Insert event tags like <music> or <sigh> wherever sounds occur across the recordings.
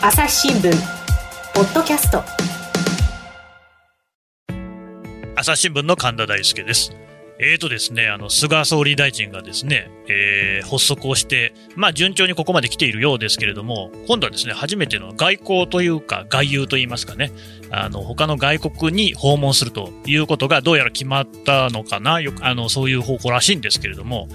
朝日新聞ポッドキャスト朝日新聞の神田大輔です。えーとですね、あの、菅総理大臣がですね、えー発足をして、まあ、順調にここまで来ているようですけれども、今度はですね、初めての外交というか、外遊といいますかね、あの、他の外国に訪問するということがどうやら決まったのかな、よく、あの、そういう方向らしいんですけれども、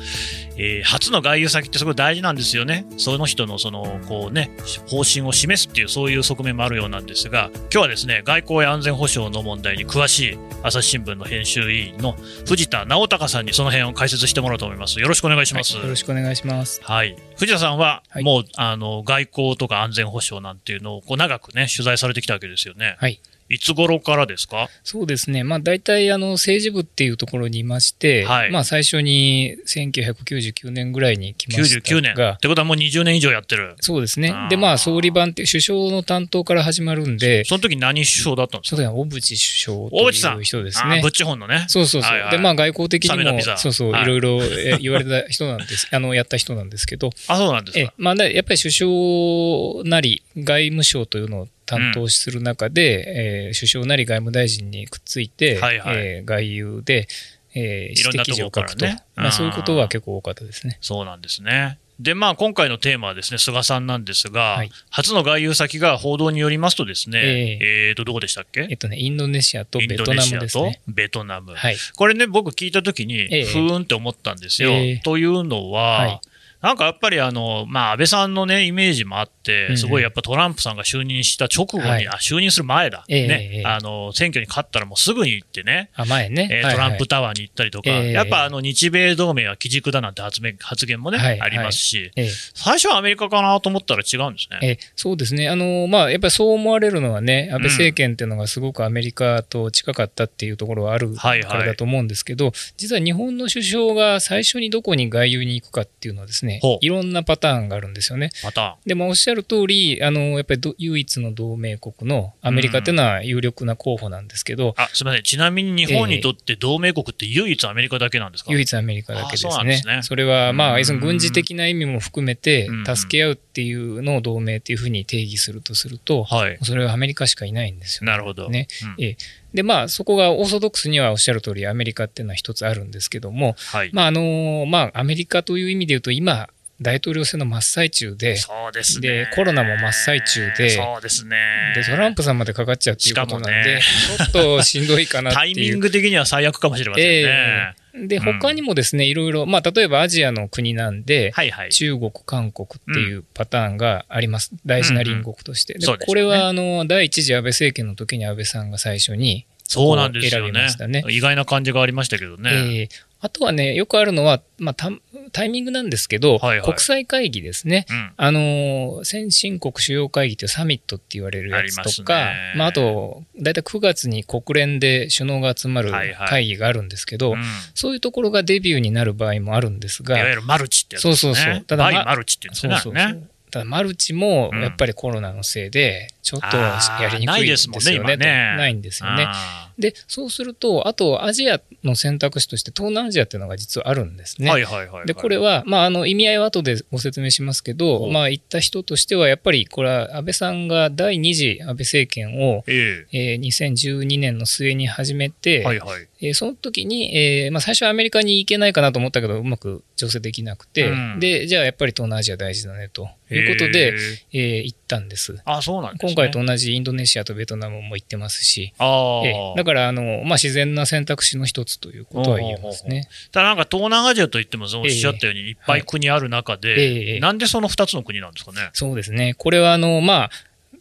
えー初の外遊先ってすごい大事なんですよね。その人のその、こうね、方針を示すっていうそういう側面もあるようなんですが、今日はですね、外交や安全保障の問題に詳しい朝日新聞の編集委員の藤田直隆さんにその辺を解説してもらおうと思います。よろしくお願いします。はいよろしくお願いします。はい。藤田さんは、はいもう、あの、外交とか安全保障なんていうのを、こう、長くね、取材されてきたわけですよね。はい。いつ頃からですか？そうですね。まあ大体あの政治部っていうところにいまして、はいまあ最初に1999年ぐらいに来ました99年。がっ、てことはもう20年以上やってる。そうですね。でまあ総理番って首相の担当から始まるんで、その時何首相だったんですか？その時は小渕首相。という人ですねあーブッ。チホンのね。そうそうそう。はいはいでまあ外交的にもそうそう、はいいろいろえ言われた人なんです。<laughs> あのやった人なんですけど、あ、そうなんですえか。まあだやっぱり首相なり外務省というのを担当する中で、えー首相なり外務大臣にくっついて、はいはいえー外遊で、えーいろんな指摘記事を書くと、ねまあ、そういうことは結構多かったですね。そうなんですね。で、まあ、今回のテーマはですね、菅さんなんですが、はい初の外遊先が報道によりますとですね、ええーと、どこでしたっけ？えっとね、インドネシアとベトナムですね。ベトナム。はい。これね、僕聞いたときに、ええふーんって思ったんですよ。ええというのは、はいなんかやっぱりあの、まあ、安倍さんのね、イメージもあって、すごいやっぱトランプさんが就任した直後に、はい。あ、就任する前だ。ええね、ええあの、選挙に勝ったらもうすぐに行ってね、あ、前ね。えーはいはい。トランプタワーに行ったりとか、ええやっぱあの日米同盟は基軸だなんて発言発言もね、はいありますし、ええ。最初はアメリカかなと思ったら違うんですね。えそうですね、あのまあ、やっぱりそう思われるのはね、安倍政権っていうのがすごくアメリカと近かったっていうところはあるかはいはい。らだと思うんですけど、実は日本の首相が最初にどこに外遊に行くかっていうのはですねほう、いろんなパターンがあるんですよね。パタでもおっしゃる通り、あのやっぱりど唯一の同盟国のアメリカっていうのは有力な候補なんですけど、ーン。あ、すみません。ちなみに日本にとって同盟国って唯一アメリカだけなんですか、唯一アメリカだけですね。ですねそれは、まあ、軍事的な意味も含めてうん、助け合うっていうのを同盟っていうふうに定義するとすると、はい。それはアメリカしかいないんですよね。なるほど。ねうんええで、まあ、そこがオーソドックスにはおっしゃる通り、アメリカっていうのは一つあるんですけども、はい。まあ、あの、まあ、アメリカという意味で言うと、今、大統領選の真っ最中で、そうですね。でコロナも真っ最中でそうですね。で、トランプさんまでかかっちゃうっていうことなんで、しちょっとしんどいかなっていう。<laughs> タイミング的には最悪かもしれませんね。えで、うん他にもですね、いろいろ、まあ、例えばアジアの国なんで、はいはい。中国、韓国っていうパターンがあります。大事な隣国として。うですよねこれは、あの、第一次安倍政権の時に安倍さんが最初に、そうなんですよ選びねましたね意外な感じがありましたけどね。えーあとはね、よくあるのは、まあ、タタイミングなんですけど、はいはい国際会議ですね。うん。あのー先進国主要会議というサミットって言われるやつとか、ありままあ、あと、大体9月に国連で首脳が集まるはいはい会議があるんですけど、うんそういうところがデビューになる場合もあるんですが、いわゆるマルチってやつですね。そうそうそうただマルチって言うんですね。そうそうそう。ただ、マルチもうんやっぱりコロナのせいで、ちょっとやりにくないでですよね。今ね。とないんですよね。あで、そうすると、あと、アジアの選択肢として、東南アジアっていうのが実はあるんですーね。はいはいはいはい。で、これは、まあ、あの、意味合いは後でご説明しますけほど、うまあ、言った人としては、やっぱり、これは安倍さんが第二次安倍政権を、ええー2012年の末に始めて、えはいはい。えーその時に、えーまあ、最初はアメリカに行けないかなと思ったけど、うまく調整できなくて、うんで、じゃあやっぱり東南アジア大事だねということで、へーえー行ったんです。あ、そうなんね。今回と同じインドネシアとベトナムも行ってますし、ああ、ええだからあの、まあ、自然な選択肢の一つということは言えますね。ただなんか東南アジアといっても、おっしゃったように、いっぱい国ある中で、ええなんでその2つの国なんですかね？そうですね。これはあの、まあ、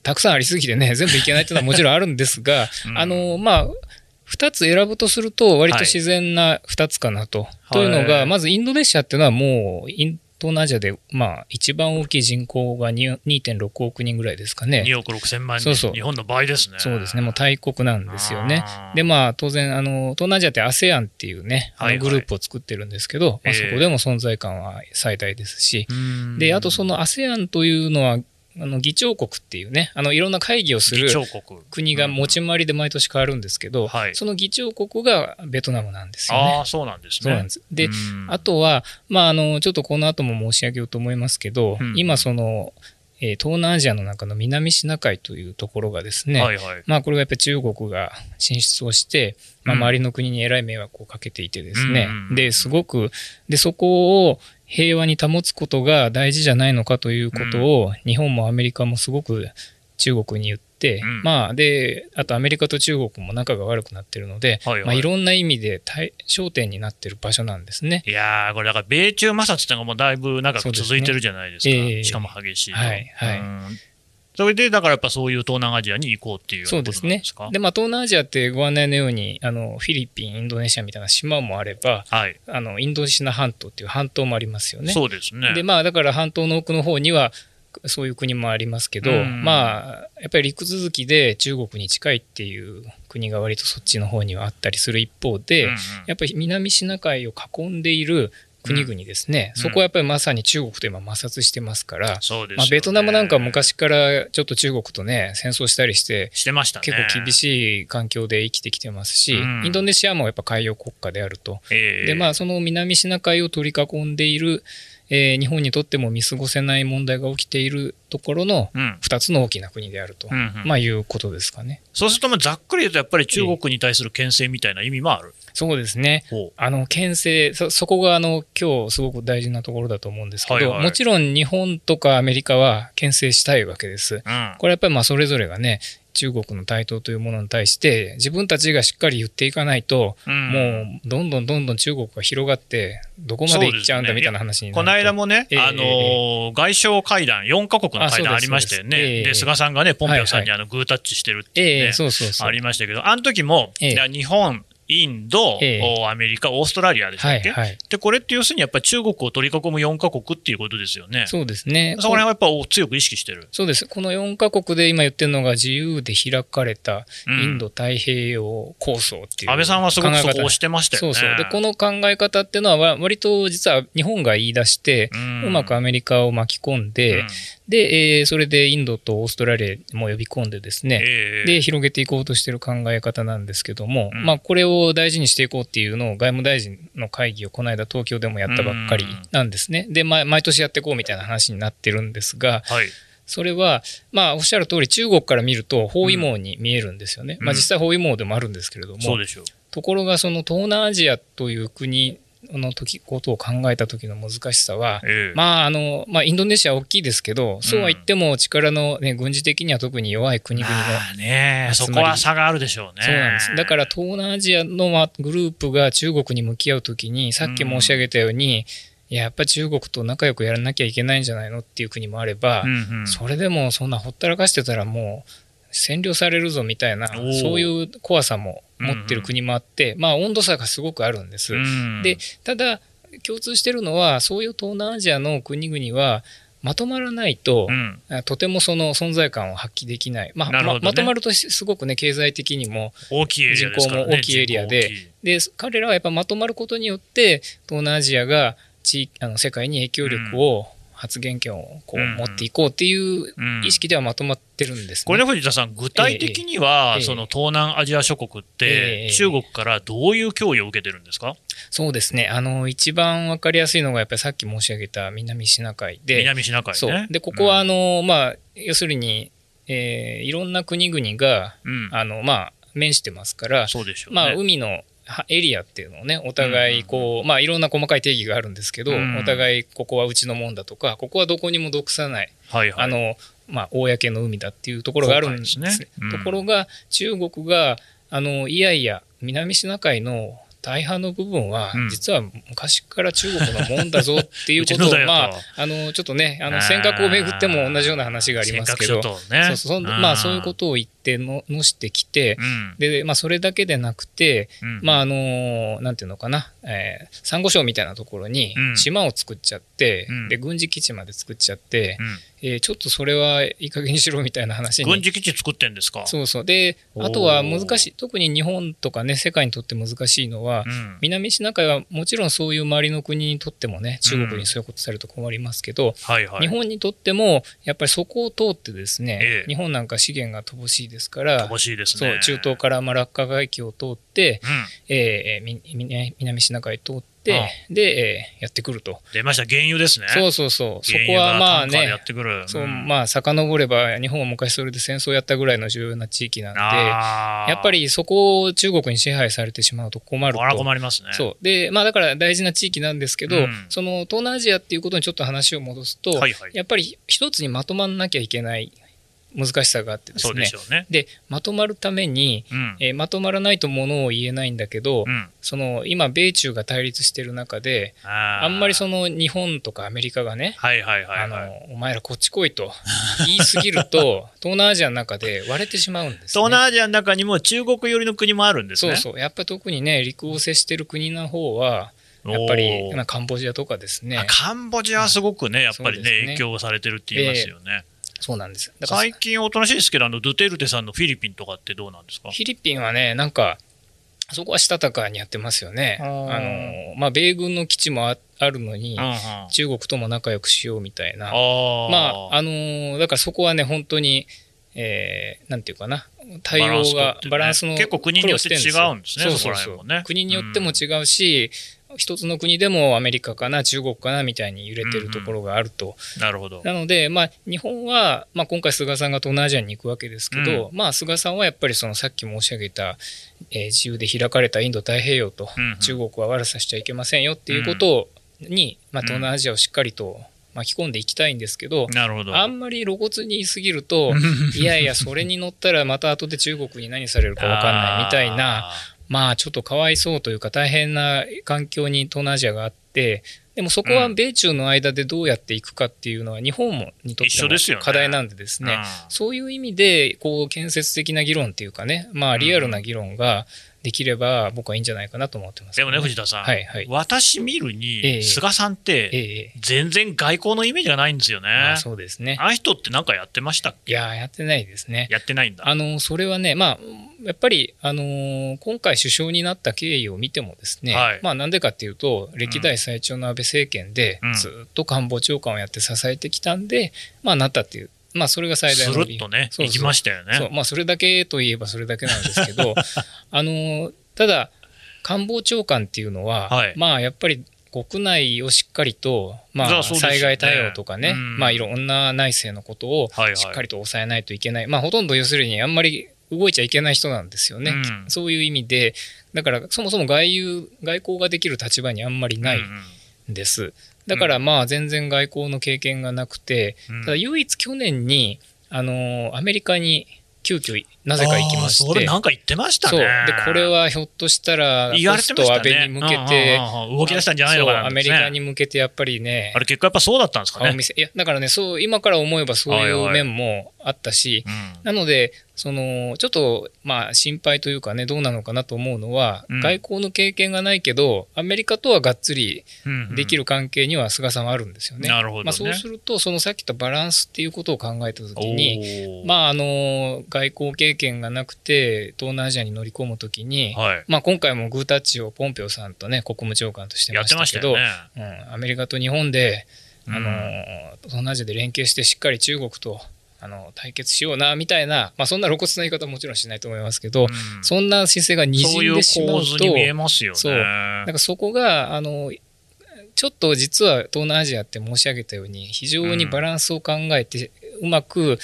たくさんありすぎてね、<laughs> 全部いけないというのはもちろんあるんですが、<laughs> うんあの、まあ、2つ選ぶとすると、割と自然な2つかなと。というのが、はいまずインドネシアっていうのはもう、東南アジアで、まあ、一番大きい人口が2 2.6億人ぐらいですかね。2億6千万人。そうそう。日本の倍ですね。そうですね、もう大国なんですよね。あ。ー。で、まあ、当然、あの、東南アジアって ASEAN っていうね、あはいはい。のグループを作ってるんですけど、まあ、ええ。そこでも存在感は最大ですし、うん。で、あとその ASEAN というのは、あの議長国っていうね、あのいろんな会議をする国。国が持ち回りで毎年変わるんですけど、はい。その議長国がベトナムなんですよね。ああ、そうなんですね。であとは、まあ、あの、ちょっとこの後も申し上げようと思いますけど、うん。今その、えー東南アジアの中の南シナ海というところがですね、はいはい。まあ、これがやっぱり中国が進出をして、まあ、うん。周りの国にえらい迷惑をかけていてですね、うんですごくでそこを平和に保つことが大事じゃないのかということを、日本もアメリカもすごく中国に言って、うんまあ、であとアメリカと中国も仲が悪くなってるので、はいはいまあ、いろんな意味で対焦点になってる場所なんですね。いやー、これだから米中摩擦ってのがもうだいぶ長く続いてるじゃないですか。すねええしかも激しいと。はいはいうんそれで、だからやっぱそういう東南アジアに行こうっていうよそうですねですか。で、まあ、東南アジアってご案内のようにあのフィリピン、インドネシアみたいな島もあればはい。あのインドシナ半島っていう半島もありますよね。そうですね。でまあだから半島の奥の方にはそういう国もありますけど、うん。まあやっぱり陸続きで中国に近いっていう国が割とそっちの方にはあったりする一方で、うんうん。やっぱり南シナ海を囲んでいる国々ですね、うん。そこはやっぱりまさに中国と今摩擦してますから、そうですよね。まあ、ベトナムなんかは昔からちょっと中国とね戦争したりしてしてましたね。結構厳しい環境で生きてきてますし、うん。インドネシアもやっぱ海洋国家であると。ええ。でまあ、その南シナ海を取り囲んでいる、えー日本にとっても見過ごせない問題が起きているところのうん2つの大きな国であると、うんうんまあ、いうことですかね。そうすると、まあざっくり言うと、やっぱり中国に対する牽制みたいな意味もある。そうですねあの牽制そそこがあの今日すごく大事なところだと思うんですけど、はいはいもちろん日本とかアメリカは牽制したいわけです。うん。これはやっぱりまあそれぞれがね中国の台頭というものに対して自分たちがしっかり言っていかないと、うん。もうどんどんどんどん中国が広がってどこまで行っちゃうんだみたいな話になることの間もね、ええあのー外相会談、4カ国の会談ありましたよね。ええで、菅さんがね、ポンペオさんはいにあのグータッチしてるっていうね、ええそうそうそう。ありましたけど、あの時も、日本、インド、ええおアメリカ、オーストラリアでしたっけ、はいはいで、これって要するにやっぱり中国を取り囲む4カ国っていうことですよね。そうですね。そこら辺はやっぱお強く意識してる？そうです。この4カ国で今言ってるのが自由で開かれたうんインド太平洋構想っていう、安倍さんはすごくそこをしてましたよね。そうそう。で、この考え方っていうのはわ割と実は日本が言い出して、うんうまくアメリカを巻き込んで、うんで、えーそれでインドとオーストラリアも呼び込んでですね、ええで、広げていこうとしている考え方なんですけども、うんまあ、これを大事にしていこうっていうのを外務大臣の会議をこの間東京でもやったばっかりなんですね。で、ま毎年やっていこうみたいな話になってるんですが、はい。それは、まあ、おっしゃる通り、中国から見ると包囲網に見えるんですよね。うんまあ、実際包囲網でもあるんですけれども、そうでしょう。ところが、その東南アジアという国の時ことを考えた時の難しさは、ええ。まああのまあ、インドネシアは大きいですけど、そうは言っても力の、ね、軍事的には特に弱い国々がまあね、そこは差があるでしょうね。そうなんです。だから東南アジアのまあグループが中国に向き合うときに、さっき申し上げたように、いややっぱり中国と仲良くやらなきゃいけないんじゃないのっていう国もあれば、うんうん。それでもそんなほったらかしてたらもう占領されるぞみたいな、そういう怖さも持ってる国もあって、まあ温度差がすごくあるんです。うん。で、ただ共通してるのは、そういう東南アジアの国々は、まとまらないと、うん。あとてもその存在感を発揮できない、まあね。ままとまるとしすごくね経済的にも大きい。人口も大きいエリアで。で彼らはやっぱまとまることによって東南アジアが地あの世界に影響力を、発言権をこううん持っていこうっていううん意識ではまとまってるんですね。これね、藤田さん、具体的には、ええその東南アジア諸国って、ええ中国からどういう脅威を受けてるんですか、そうですね。あの一番わかりやすいのがやっぱりさっき申し上げた南シナ海で。南シナ海ね。でここはあの、まあ、要するに、えーいろんな国々がうん、うんあの、まあ、面してますから、そうでしょうね。まあ、海のはエリアっていうのをねお互いこう、まあ、いろんな細かい定義があるんですけど、うんお互いここはうちのもんだとかここはどこにも属さない、はいはい、あのまあ、公の海だっていうところがあるんです公海ですね。うん。ところが中国があのいやいや南シナ海の大半の部分は、うん。実は昔から中国のもんだぞっていうことをうちのだよと。まああのちょっとねあの尖閣をめぐっても同じような話がありますけど。ね。そうそう。まあそういうことを言ってののしてきて、うん。でまあ、それだけでなくて、うんまああのなんていうのかな、えー、サンゴ礁みたいなところにうん。島を作っちゃって、うん。で軍事基地まで作っちゃって、うん。えーちょっとそれはいい加減にしろみたいな話に軍事基地作ってんですか？そうそう。であとは難しい特に日本とかね世界にとって難しいのは、うん。南シナ海はもちろんそういう周りの国にとってもね中国にそういうことされると困りますけど、はいはい。日本にとってもやっぱりそこを通ってですね、ええ。日本なんか資源が乏しいですから乏しいですね。そう中東からマラッカ海峡を通って、うんえー南シナ海通っって、で、えーやってくると。出ました、原油ですね。そうそうそう。そこはまあね。そう、んまあ、遡れば、日本は昔それで戦争やったぐらいの重要な地域なんで、やっぱりそこを中国に支配されてしまうと困ると。困りますね。そう。で、まあだから大事な地域なんですけど、うんその東南アジアっていうことにちょっと話を戻すと、はいはい。やっぱり一つにまとまんなきゃいけない難しさがあってですねでね。でまとまるために、うん。えーまとまらないとものを言えないんだけど、うん。その今米中が対立してる中であんまりその日本とかアメリカがね、はいはいはい、あのはい。お前らこっち来いと言い過ぎると <laughs> 東南アジアの中で割れてしまうんです、ね、東南アジアの中にも中国寄りの国もあるんですね。そうそうやっぱり特にね陸を接してる国の方はやっぱりまあカンボジアとかですねあカンボジアはすごくね、やっぱりね、ね影響されてるって言いますよね。そうなんです。だから最近おとなしいですけど、あのドゥテルテさんのフィリピンとかってどうなんですか？フィリピンはね、なんか、そこはしたたかにやってますよね。あの、まあ、米軍の基地もああるのに中国とも仲良くしようみたいな。あー。まあ、あのーだからそこはね、本当に、えーなんていうかな、対応がバランスの結構国によって違うんですねそうそうそう。国によっても違うし、一つの国でもアメリカかな、中国かなみたいに揺れてるところがあると。なるほど。なので、まあ、日本は、まあ、今回、菅さんが東南アジアに行くわけですけど、まあ、菅さんはやっぱりそのさっき申し上げた、えー自由で開かれたインド太平洋と、うんうん中国は悪さしちゃいけませんよっていうことに、まあ、東南アジアをしっかりと巻き込んでいきたいんですけど、なるほど。あんまり露骨に言い過ぎると、<laughs> いやいや、それに乗ったらまた後で中国に何されるか分かんないみたいな、まあちょっとかわいそうというか大変な環境に東南アジアがあって、でもそこは米中の間でどうやっていくかっていうのは日本もにとっても課題なんでですね、うん。そういう意味でこう建設的な議論っていうかね、まあリアルな議論ができれば僕はいいんじゃないかなと思ってます、でもね、藤田さん、はいはい。私見るえに、え菅さんっええて、ええ。全然外交のイメージがないんですよね。まあそうですね。あの人って何かやってましたっけ？いやー、やってないですね。やってないんだ。あのそれはね、まあ、やっぱり、あのー今回首相になった経緯を見てもですね、はい。まあ、なんでかっていうと、歴代最長の安倍政権でうん。ずっと官房長官をやって支えてきたんで、まあ、なったっていう、まあ、それが最ス大のルッとね、そうきましたよね。まあ、それだけといえばそれだけなんですけど、<laughs> あのーただ、官房長官っていうのは、はい。まあ、やっぱり国内をしっかりと、まあ、災害対応とかね、うん。まあ、いろんな内政のことをはいはい。しっかりと抑えないといけない、まあ、ほとんど要するにあんまり動いちゃいけない人なんですよね、うん。そういう意味で、だからそもそも外遊、外交ができる立場にあんまりない。うんうんんです。だからまあ全然外交の経験がなくて、うんただ唯一去年に、あのアメリカに急遽なぜか行きましあーそれて、なんか言ってましたね。でこれはひょっとしたら。ポスト安倍に向けて、動き出したんじゃないのかな、そうアメリカに向けてやっぱりねあ、れ結果やっぱそうだったんですかね。いや、だからね、そう、今から思えばそうはいいうはい面もあったし、うんなので、そのちょっとまあ心配というかね、どうなのかなと思うのは、うん外交の経験がないけど、アメリカとはがっつりできる関係には菅さんはあるんですよね。なるほどねまあ、そうすると、そのさっき言ったバランスっていうことを考えたときに、まあ、あの外交経験がなくて、東南アジアに乗り込むときに、はい。まあ、今回もグータッチをポンペオさんとね、国務長官としてやっましてたけど、ね。うん、アメリカと日本で、あのうん東南アジアで連携してしっかり中国とあの対決しようなみたいな、まあ、そんな露骨な言い方はもちろんしないと思いますけど、うんそんな姿勢がにじんでしまうとそういう構図に見えますよね。そうなんかそこがあのちょっと実は東南アジアって申し上げたように非常にバランスを考えてうまく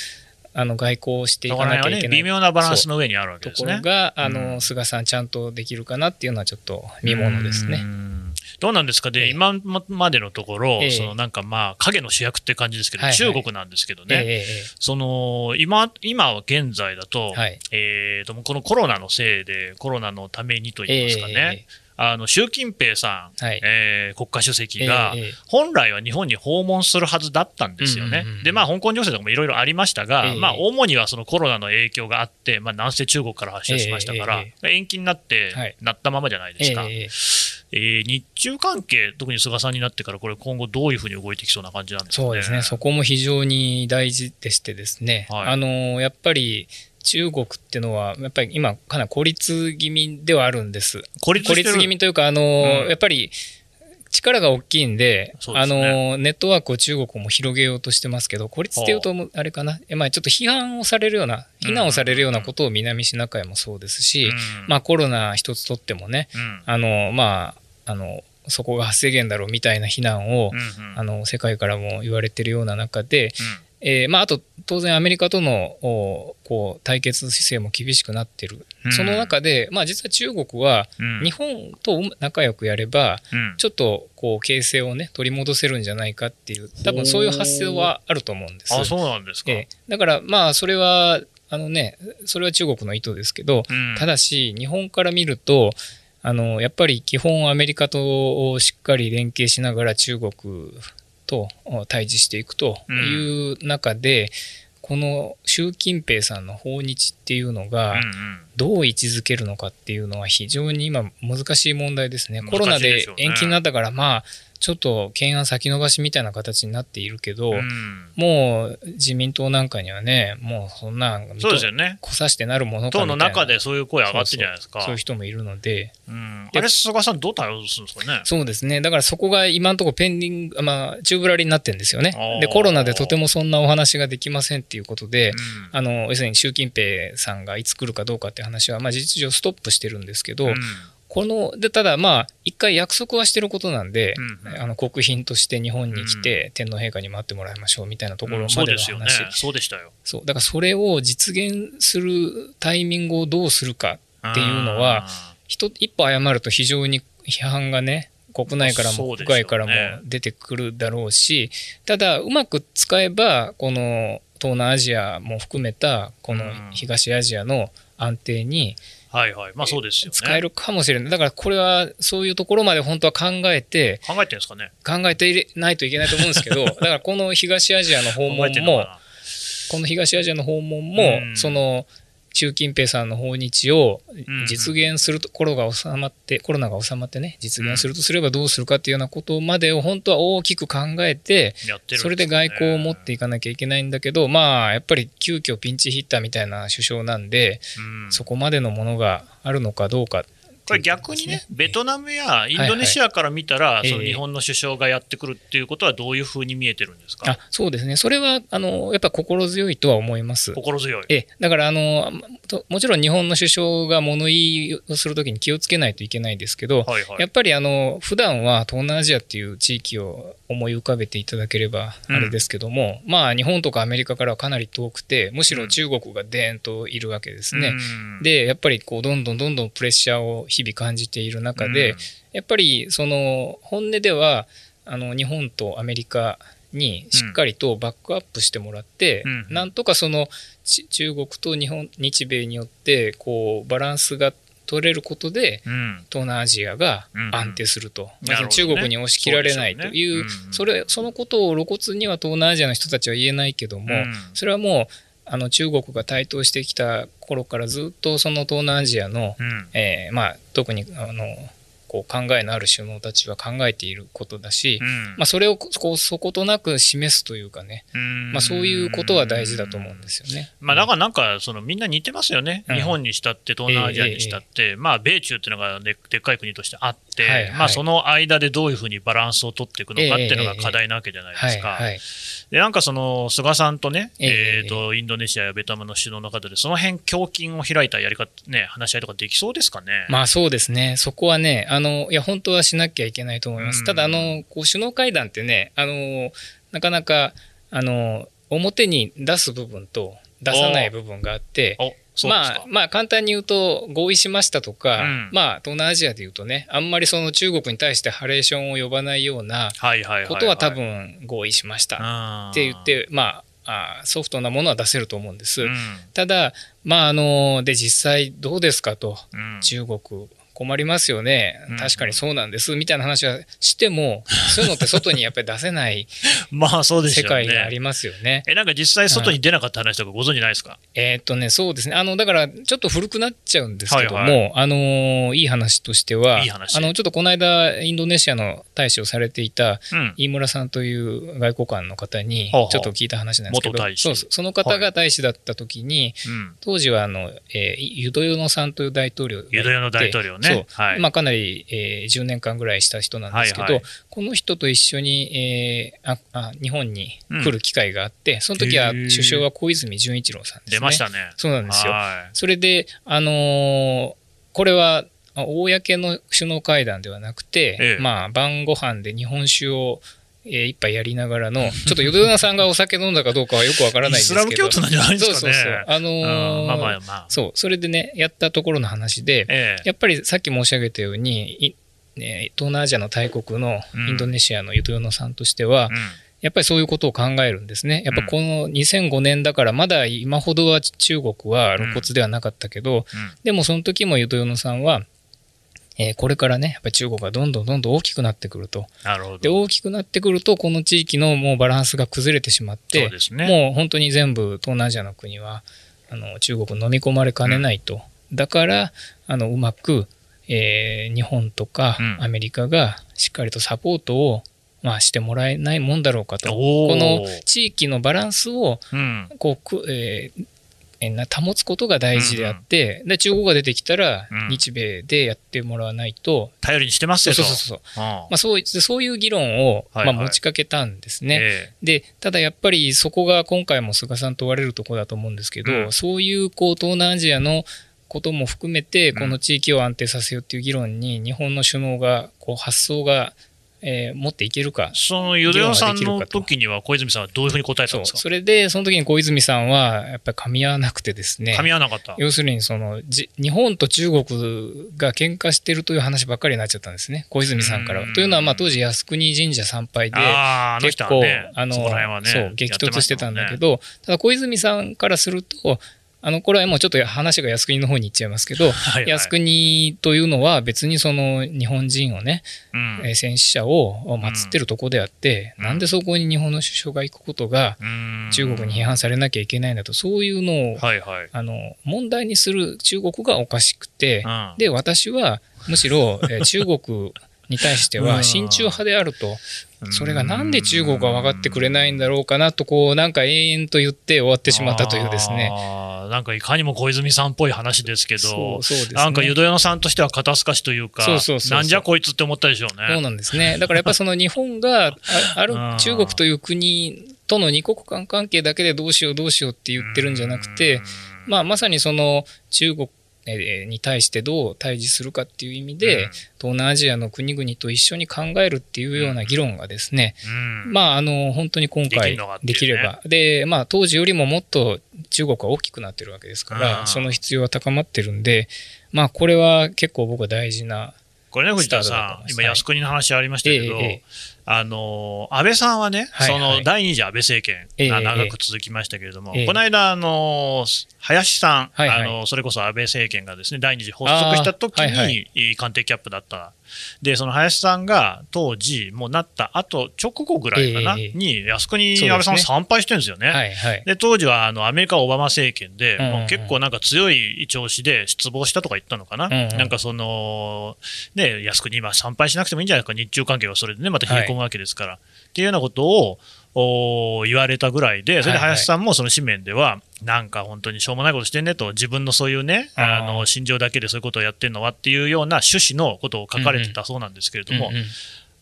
あの外交をしていかなきゃいけない微妙なバランスの上にあるわけとですね。ころが、あうのん菅さんちゃんとできるかなっていうのはちょっと見ものですうね。んどうなんですか？で、ええ。今までのところ、ええ。そのなんかまあ、影の主役って感じですけど、はいはい。中国なんですけどね、ええええその今今現在だと,、はい。えーとこのコロナのせいで、コロナのためにといいますかね、あの習近平さん、はい。えー国家主席が、本来は日本に訪問するはずだったんですよね。で、まあ、香港情勢とかもいろいろありましたが、ええ。まあ、主にはそのコロナの影響があって、まあ、南西中国から発症しましたから、え延期になって、はい。なったままじゃないですか。えー日中関係、特に菅さんになってから、これ、今後どういうふうに動いてきそうな感じなんですかね。そうですね、そこも非常に大事でしてですね、はい。あのやっぱり中国っていうのは、やっぱり今、かなり孤立気味ではあるんです。孤立気味というか、あのうん。やっぱり力が大きいんで、ですね。のネットワークを中国も広げようとしてますけど、孤立っていうと、あれかな、えまあ、ちょっと批判をされるような、非難をされるようなことを南シナ海もそうですし、うん。まあ、コロナ一つとってもね、うん。あのまあ、あのそこが発生源だろうみたいな非難を、うんうん。あの世界からも言われてるような中で、えーまあ、あと当然アメリカとのおこう対決姿勢も厳しくなってる、うん。その中で、まあ、実は中国はうん。日本と仲良くやればうん。ちょっとこう形勢をね取り戻せるんじゃないかっていう多分そういう発想はあると思うんです。あそうなんですか、ええ。だからまあそれはあのねそれは中国の意図ですけど、うん。ただし日本から見るとあのやっぱり基本アメリカとしっかり連携しながら中国とお対峙していくという中で、この習近平さんの訪日っていうのが、うんうん。どう位置づけるのかっていうのは非常に今難しい問題ですね。難しいコロナで延期になったからまあちょっと懸案先延ばしみたいな形になっているけど、うん。もう自民党なんかにはねもうそんなんそうですよね。こさしてなるものか党のみたいな。中でそういう声上がってるじゃないですか。そういう人もいるので。うん。であれ菅さんどう対応するんですかね？そうですね。だからそこが今のところペンディングまあ宙ぶらりになってるんですよね。でコロナでとてもそんなお話ができませんっていうことで、うん。あの要するに習近平さんがいつ来るかどうかって話は、まあ、事実上ストップしてるんですけど、うんこのでただまあ一回約束はしてることなんで、うんうん。あの国賓として日本に来て、天皇陛下に待ってもらいましょうみたいなところうんまでのそうですよね。話、そうでしたよ。そう。だからそれを実現するタイミングをどうするかっていうのは一一歩誤ると非常に批判がね国内からも国外からも出てくるだろうしただうまく使えばこの東南アジアも含めたこの東アジアの安定にはいはい。まあそうですよね。使えるかもしれない。だからこれはそういうところまで本当は考えて考えてるんですかね。考えていないといけないと思うんですけど <laughs> だからこの東アジアの訪考問もこの東アジアの訪問も、うん。その習近平さんの訪日をうん実現すると、コロナが収まってコロナが収まってね実現するとすればどうするかっていうようなことまでを本当は大きく考えてそれで外交を持っていかなきゃいけないんだけどまあやっぱり急遽ピンチヒッターみたいな首相なんで、うん。そこまでのものがあるのかどうかこれ逆にね、ベトナムやインドネシアから見たら、その日本の首相がやってくるっていうことは、どういうふうに見えてるんですか、あそうですね。それはあのやっぱ心強いとは思います。心強い。ええ。だからあのともちろん日本の首相が物言いをするときに気をつけないといけないですけど、はいはい。やっぱりあの普段は東南アジアっていう地域を思い浮かべていただければあれですけども、まあ日本とかアメリカからはかなり遠くてむしろ中国がでーんといるわけですね。うん。でやっぱりこうどんどんどんどんプレッシャーを日々感じている中で、やっぱりその本音ではあの日本とアメリカにしっかりとバックアップしてもらって、うんなんとかそのち中国と日本日米によってこうバランスが取れることでうん。うん東南アジアがうん安定すると、なるほどね。中国に押し切られないというそううん。それそのことを露骨には東南アジアの人たちは言えないけども、うん。それはもうあの中国が台頭してきた頃からずっとその東南アジアのうん。えーまあ、特にあのこう考えのある首脳たちは考えていることだし、うん。まあ、それをこうそことなく示すというかね、うん。まあ、そういうことは大事だと思うんですよね。まあ、だからなんか、そのみんな似てますよね、うん日本にしたって、東南アジアにしたって、まあ、米中っていうのがででっかい国としてあって、はいはい。まあ、その間でどういうふうにバランスを取っていくのかっていうのがええ課題なわけじゃないですか。でなんかその菅さんとね、えええーとインドネシアやベトナムの首脳の方で、その辺胸筋を開いたやり方、ね、話し合いとかできそうですかね。まあそうですね、そこはね、あのいや本当はしなきゃいけないと思います。うん。ただあの、こう首脳会談ってね、あのなかなかあの表に出す部分と出さない部分があって、まあ、まあ簡単に言うと合意しましたとか、うん。まあ東南アジアで言うとねあんまりその中国に対してハレーションを呼ばないようなことは多分合意しました。っって言っ、てまああソフトなものは出せると思うんです、うん。ただまああので実際どうですかとうん。中国困りますよね。うん。確かにそうなんです。みたいな話はしてもそういうのって外にやっぱり出せない <laughs> まあそうですね。界がありますよね。えなんか実際、外に出なかった話とかご存じないですか、えーっとね、そうですね。あの、だから、ちょっと古くなっちゃうんですけども、はいはあのーいい話としては、いい話。あの、ちょっとこの間、インドネシアの大使をされていた、うん、飯村さんという外交官の方に、ちょっと聞いた話なんですけど、そうその方が大使だった時に、うん、当時は、あの、えーユドヨノさんという大統領がいてユダヤの大統領ね。そう。はい。まあ、かなり、えー10年間ぐらいした人なんですけど、はいはい。この人と一緒に、えーああ日本に来る機会があって、その時は首相は小泉純一郎さんですね。出ましたね。そうなんですよ。はそれで、あのーこれはまあ公の首脳会談ではなくて、ええ。まあ、晩ご飯で日本酒を、えー一杯やりながらの、<laughs> ちょっと淀屋さんがお酒飲んだかどうかはよくわからないんですけど。イスラム教徒なんじゃないですかね。そうそうそう。あのーうんまあまあまあ。そう、それでね、やったところの話で、ええやっぱりさっき申し上げたように、東南アジアの大国のインドネシアのユトヨノさんとしては、うんやっぱりそういうことを考えるんですね。やっぱこの2005年だから、まだ今ほどは中国は露骨ではなかったけど、うんでもその時もユトヨノさんは、えーこれからね、やっぱり中国がどんどんどんどん大きくなってくると。なるほど。で、大きくなってくると、この地域のもうバランスが崩れてしまって、ね。もう本当に全部東南アジアの国はあの中国に飲み込まれかねないと、だからあのうまく、えー日本とかうんアメリカがしっかりとサポートを、まあ、してもらえないもんだろうかとこの地域のバランスをうん。こうく、えーえーな保つことが大事であって、で中国が出てきたらうん。日米でやってもらわないと、頼りにしてますそうよと。そうそうそう、う。ん。まあ、そうそういう議論を、はいはい。まあ、持ちかけたんですね。えでただやっぱりそこが今回も菅さん問われるところだと思うんですけど、うん。そういうこう東南アジアのことも含めてん。この地域を安定させようっていう議論に日本の首脳がこう発想が、えー持っていけるか。えそのユダヤさんの時には小泉さんはどういうふうに答えたんですか？それでその時に小泉さんはやっぱり噛み合わなくてですね。噛み合わなかった。要するにそのじ日本と中国が喧嘩してるという話ばっかりになっちゃったんですね。小泉さんからは。うん。というのはまあ当時靖国神社参拝で結構、あのね、そう激突してたんだけど、ただ小泉さんからすると、あのこれはもうちょっと話が靖国の方に行っちゃいますけど、ましたもんね、靖国というのは別にその日本人をね、うん。えー戦死者を祀ってるとこであって、うん。なんでそこに日本の首相が行くことがうん。中国に批判されなきゃいけないんだと、そういうのを、はいはい。あの問題にする中国がおかしくて、うん。で私はむしろ、えー中国に対しては親中派であると。それがなんで中国が分かってくれないんだろうかなと、こう、なんか永遠と言って終わってしまったというですね。なんかいかにも小泉さんっぽい話ですけど、そうそうですね。なんかユダヤノさんとしては肩透かしというか、そうそうそうそうなんじゃこいつって思ったでしょうね。そうなんですね。だからやっぱりその日本があある <laughs> うん中国という国との二国間関係だけでどうしようどうしようって言ってるんじゃなくて、まあまさにその中国えーに対してどう対峙するかっていう意味で、東南アジアの国々と一緒に考えるっていうような議論がですね、うん、まあ、あの本当に今回できれば、でまあ、当時よりももっと中国は大きくなってるわけですかうん。ら、その必要は高まってるんで、まあ、これは結構僕は大事な、これね、藤田さん、今、靖国の話ありましたけど、ええええあの安倍さんはね、はいはい。その第二次安倍政権ええが長く続きましたけれども、ええ。この間、あの林さん、はいはい。あの、それこそ安倍政権がですね第二次発足した時に、あーはい。は官邸キャップだった、でその林さんが当時、もうなった後直後ぐらいかな、ええに靖国そうですね。安倍さん参拝してるんですよね。はいはい、で当時はあのアメリカ・オバマ政権で、うんうん。もう結構なんか強い調子で失望したとか言ったのかな、うんうん。なんかその、ね、靖国、今、参拝しなくてもいいんじゃないか、日中関係はそれでね、また冷え込むわけですから、っていうようなことをお言われたぐらいで、それで林さんもその紙面では、なんか本当にしょうもないことしてんねと、自分のそういうね、あの心情だけでそういうことをやってるのはっていうような趣旨のことを書かれてたそうなんですけれども、うんうん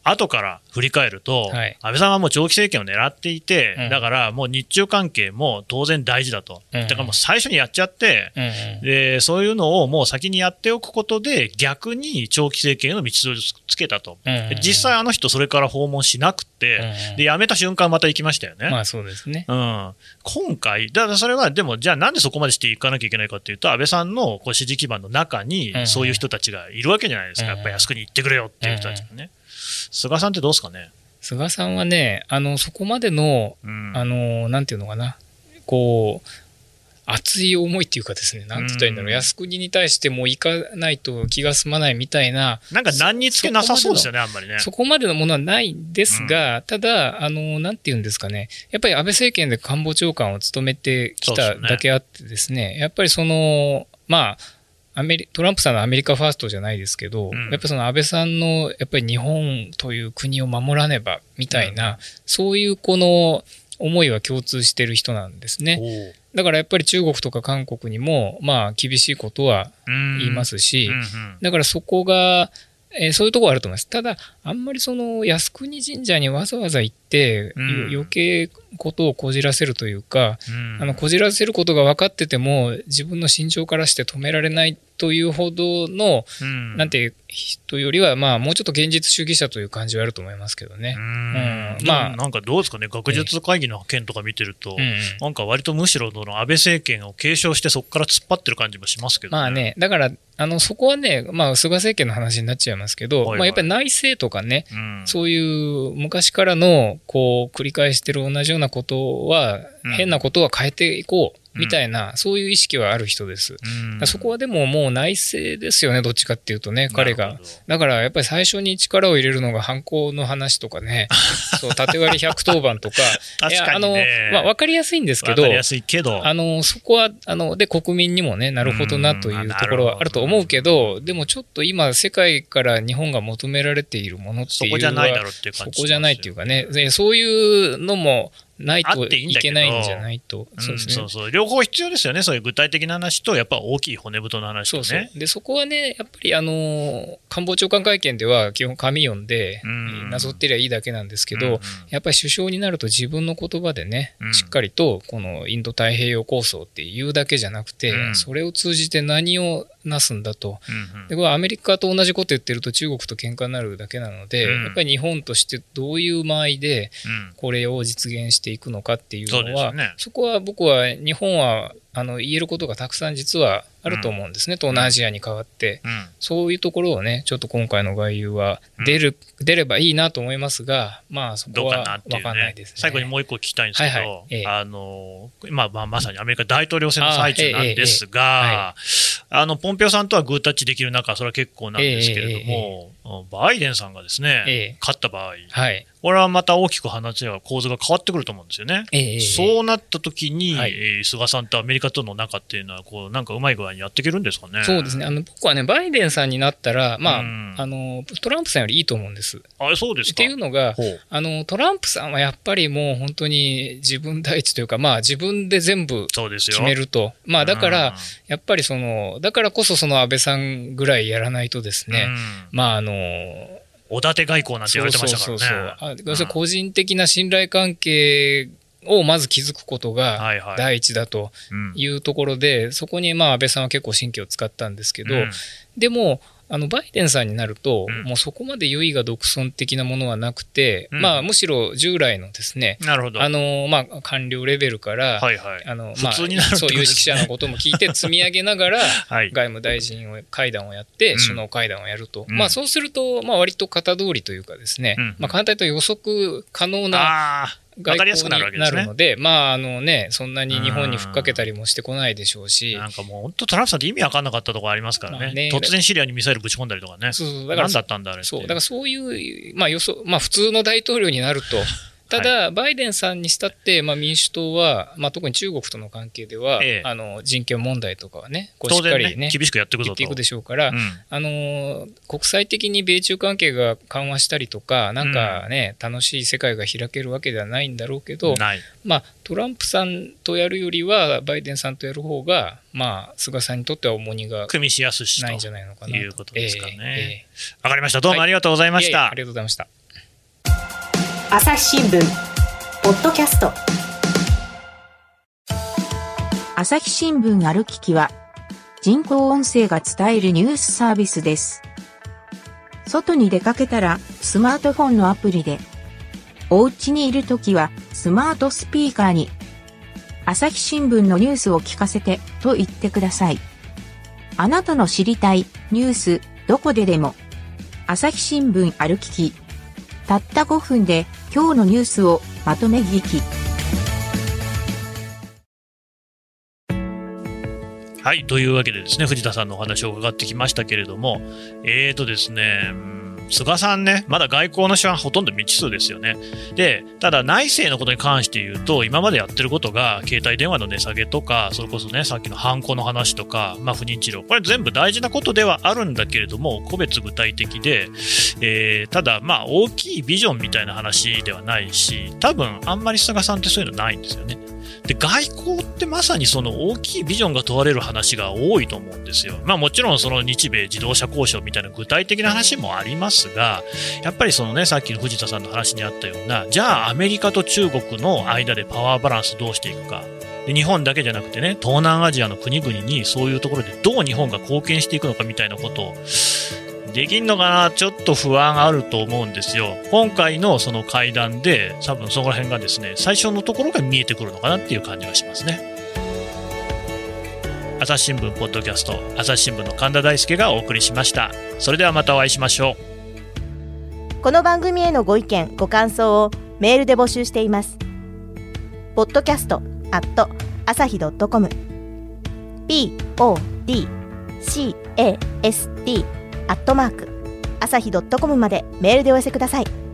後から振り返ると、はい。安倍さんはもう長期政権を狙っていて、うん。だからもう日中関係も当然大事だと、うん。だからもう最初にやっちゃって、うんうん。でそういうのをもう先にやっておくことで、逆に長期政権への道筋をつけたと、うんうんで実際、あの人、それから訪問しなくて、うんうん。で辞めた瞬間、また行きましたよね。まあそうですね。うん、今回、だからそれは、でも、じゃあなんでそこまでしていかなきゃいけないかっていうと、安倍さんのこう支持基盤の中にう、んそういう人たちがいるわけじゃないですか、うんやっぱり靖国行ってくれよっていう人たちがね。菅さんってどうですかね、菅さんはね、あのそこまでの、うん。あのなんていうのかな、こう、熱い思いっていうかですね、なんて言ったらいいんだろう、うん。靖国に対してもう行かないと気が済まないみたいな、なんか何につけなさそうですよね、あんまりね。そこまでのものはないんですが、ただ、あの、なんていうんですかね、やっぱり安倍政権で官房長官を務めてきただけあってですね、やっぱりその、まあ、アメリトランプさんのアメリカファーストじゃないですけど、うんやっぱりその安倍さんの、やっぱり日本という国を守らねばみたいな、そういうこの思いは共通してる人なんですね。だからやっぱり中国とか韓国にも、まあ、厳しいことはうん言いますし、うんうんだからそこが、えーそういうところはあると思います。ただ、あんまりその靖国神社にわざわざ行って、うん。余計ことをこじらせるというか、うん。あのこじらせることが分かってても自分の心情からして止められないというほどの、うん。なんていう人よりは、まあ、もうちょっと現実主義者という感じはあると思いますけどね。う。ん。うん。まあまあ、なんかどうですかね、学術会議の件とか見てると、うん。うんなんか割とむしろその安倍政権を継承して、そこから突っ張ってる感じもしますけどね。まあね、だから、あのそこはね、まあ、菅政権の話になっちゃいますけど、はいはい。まあ、やっぱり内政とかね、うん、そういう昔からのこう繰り返してる同じようなことは、うん変なことは変えていこうみたいな、そういう意識はある人です。そこはでももう内政ですよね、どっちかっていうとね、彼が。だからやっぱり最初に力を入れるのが犯行の話とかね、<laughs> そう縦割り110番とか、<laughs> 確いやあの。まあ、分かりやすいんですけどわかり、やすいけど、あのそこはあので国民にもねなるほどなというところはあると思うけどでもちょっと今世界から日本が求められているものっていうのはそこじゃないだろうっていう感じそこじゃないっていうかねでそういうのもないといけないんじゃないと。うんそうですね。そうそう。両方必要ですよね、そういう具体的な話と、やっぱ大きい骨太の話とね。そうそう。でそこはねやっぱりあの官房長官会見では基本紙読んでうん。なぞってりゃいいだけなんですけど、うんうん。やっぱり首相になると自分の言葉でね、うん。しっかりとこのインド太平洋構想っていうだけじゃなくて、うん。それを通じて何をなすんだと。うんうん。でこれアメリカと同じこと言ってると中国と喧嘩になるだけなので、うん。やっぱり日本としてどういう間合いでうん。これを実現していくのかっていうのはですよね。そこは僕は日本はあの言えることがたくさん実はあると思うんですね、東南アジアに代わって。うん。そういうところをね、ちょっと今回の外遊は出る、出ればいいなと思いますが、まあそこは分かんないねですね。最後にもう一個聞きたいんですけど、はいはい。ええ。あの今、まあ、まさにアメリカ大統領選の最中なんですあが、あのポンペオさんとはグータッチできる中、それは結構なんですけれども、バイデンさんがですね、ええ。勝った場合、はい。これはまた大きく話や構図が変わってくると思うんですよね。ええそうなった時に、はい。えー菅さんとアメリカとの仲っていうのはこう、なんかうまい具合にやっていけるんですかね。そうですね。あの、僕はね、バイデンさんになったら、まあ、うんあの、トランプさんよりいいと思うんです。あそうですか。っていうのが、あの、トランプさんはやっぱりもう本当に自分第一というか、まあ自分で全部そうですよ。決めると。まあだかうんら、やっぱりその、だからこそその安倍さんぐらいやらないとですね、うんまああの、おだて外交なんて言われてましたからね。そうそうそうそう個人的な信頼関係をまず築くことがはいはい。第一だとうん。いうところで、そこにまあ安倍さんは結構神経を使ったんですけど、うん。でもあのバイデンさんになると、うん。もうそこまで優位が独尊的なものはなくて、うん。まあ、むしろ従来のですね、なるほど。あのまあ、官僚レベルから、はいはい。あのまあ、そう有識者のことも聞いて積み上げながら <laughs> はい。外務大臣を会談をやって、うん。首脳会談をやると、うん。まあ、そうすると、まあ、割と型通りというかですね、うん。まあ、簡単に言うと予測可能なああ、わかりやすくなるわけですねまああのね、そんなに日本にふっかけたりもしてこないでしょうし、なんかもう本当トランプさんって意味わかんなかったところありますからね。まあね突然シリアにミサイルぶち込んだりとかね。そうそうだから何だったんだあれ。そうだからそういう、まあ、予想まあ、普通の大統領になると、<laughs> ただ、バイデンさんにしたって、まあ、民主党は、まあ、特に中国との関係では、ええあの人権問題とかはね、こうしっかりね、ね厳しくやっていくぞと。言っていくでしょうから、うんあのー国際的に米中関係が緩和したりとか、なんかね、楽しい世界が開けるわけではないんだろうけど。まあ、トランプさんとやるよりは、バイデンさんとやる方が、まあ、菅さんにとっては重荷が組みしやすしとないんじゃないのかないうことですかね。ええかりました。どうもありがとうございえましたいえいえあ。りがとうございました。朝日新聞ポッドキャスト朝日新聞ある聞きは、人工音声が伝えるニュースサービスです。外に出かけたら、スマートフォンのアプリで、お家にいるときは、スマートスピーカーに、朝日新聞のニュースを聞かせて、と言ってください。あなたの知りたい、ニュース、どこででも、朝日新聞ある聞き。たった5分で、今日のニュースをまとめ聞き。はい。というわけでですね、藤田さんのお話を伺ってきましたけれども、えーとですね、菅さんね、まだ外交の手腕ほとんど未知数ですよね。で、ただ内政のことに関して言うと、今までやってることが、携帯電話の値下げとか、それこそね、さっきの犯行の話とか、まあ不妊治療、これ全部大事なことではあるんだけれども、個別具体的で、えーただ、まあ大きいビジョンみたいな話ではないし、多分あんまり菅さんってそういうのないんですよね。で、外交ってまさにその大きいビジョンが問われる話が多いと思うんですよ。まあもちろんその日米自動車交渉みたいな具体的な話もありますが、やっぱりそのね、さっきの藤田さんの話にあったような、じゃあアメリカと中国の間でパワーバランスどうしていくか。で日本だけじゃなくてね、東南アジアの国々にそういうところでどう日本が貢献していくのかみたいなことをできんのかな？ちょっと不安あると思うんですよ。今回のその会談で、多分そこら辺がですね、最初のところが見えてくるのかなっていう感じがしますね。朝日新聞ポッドキャスト、朝日新聞の神田大輔がお送りしました。それではまたお会いしましょう。この番組へのご意見、ご感想をメールで募集しています。ポッドキャストアット朝日 .com podcast アットマーク朝日 .com までメールでお寄せください。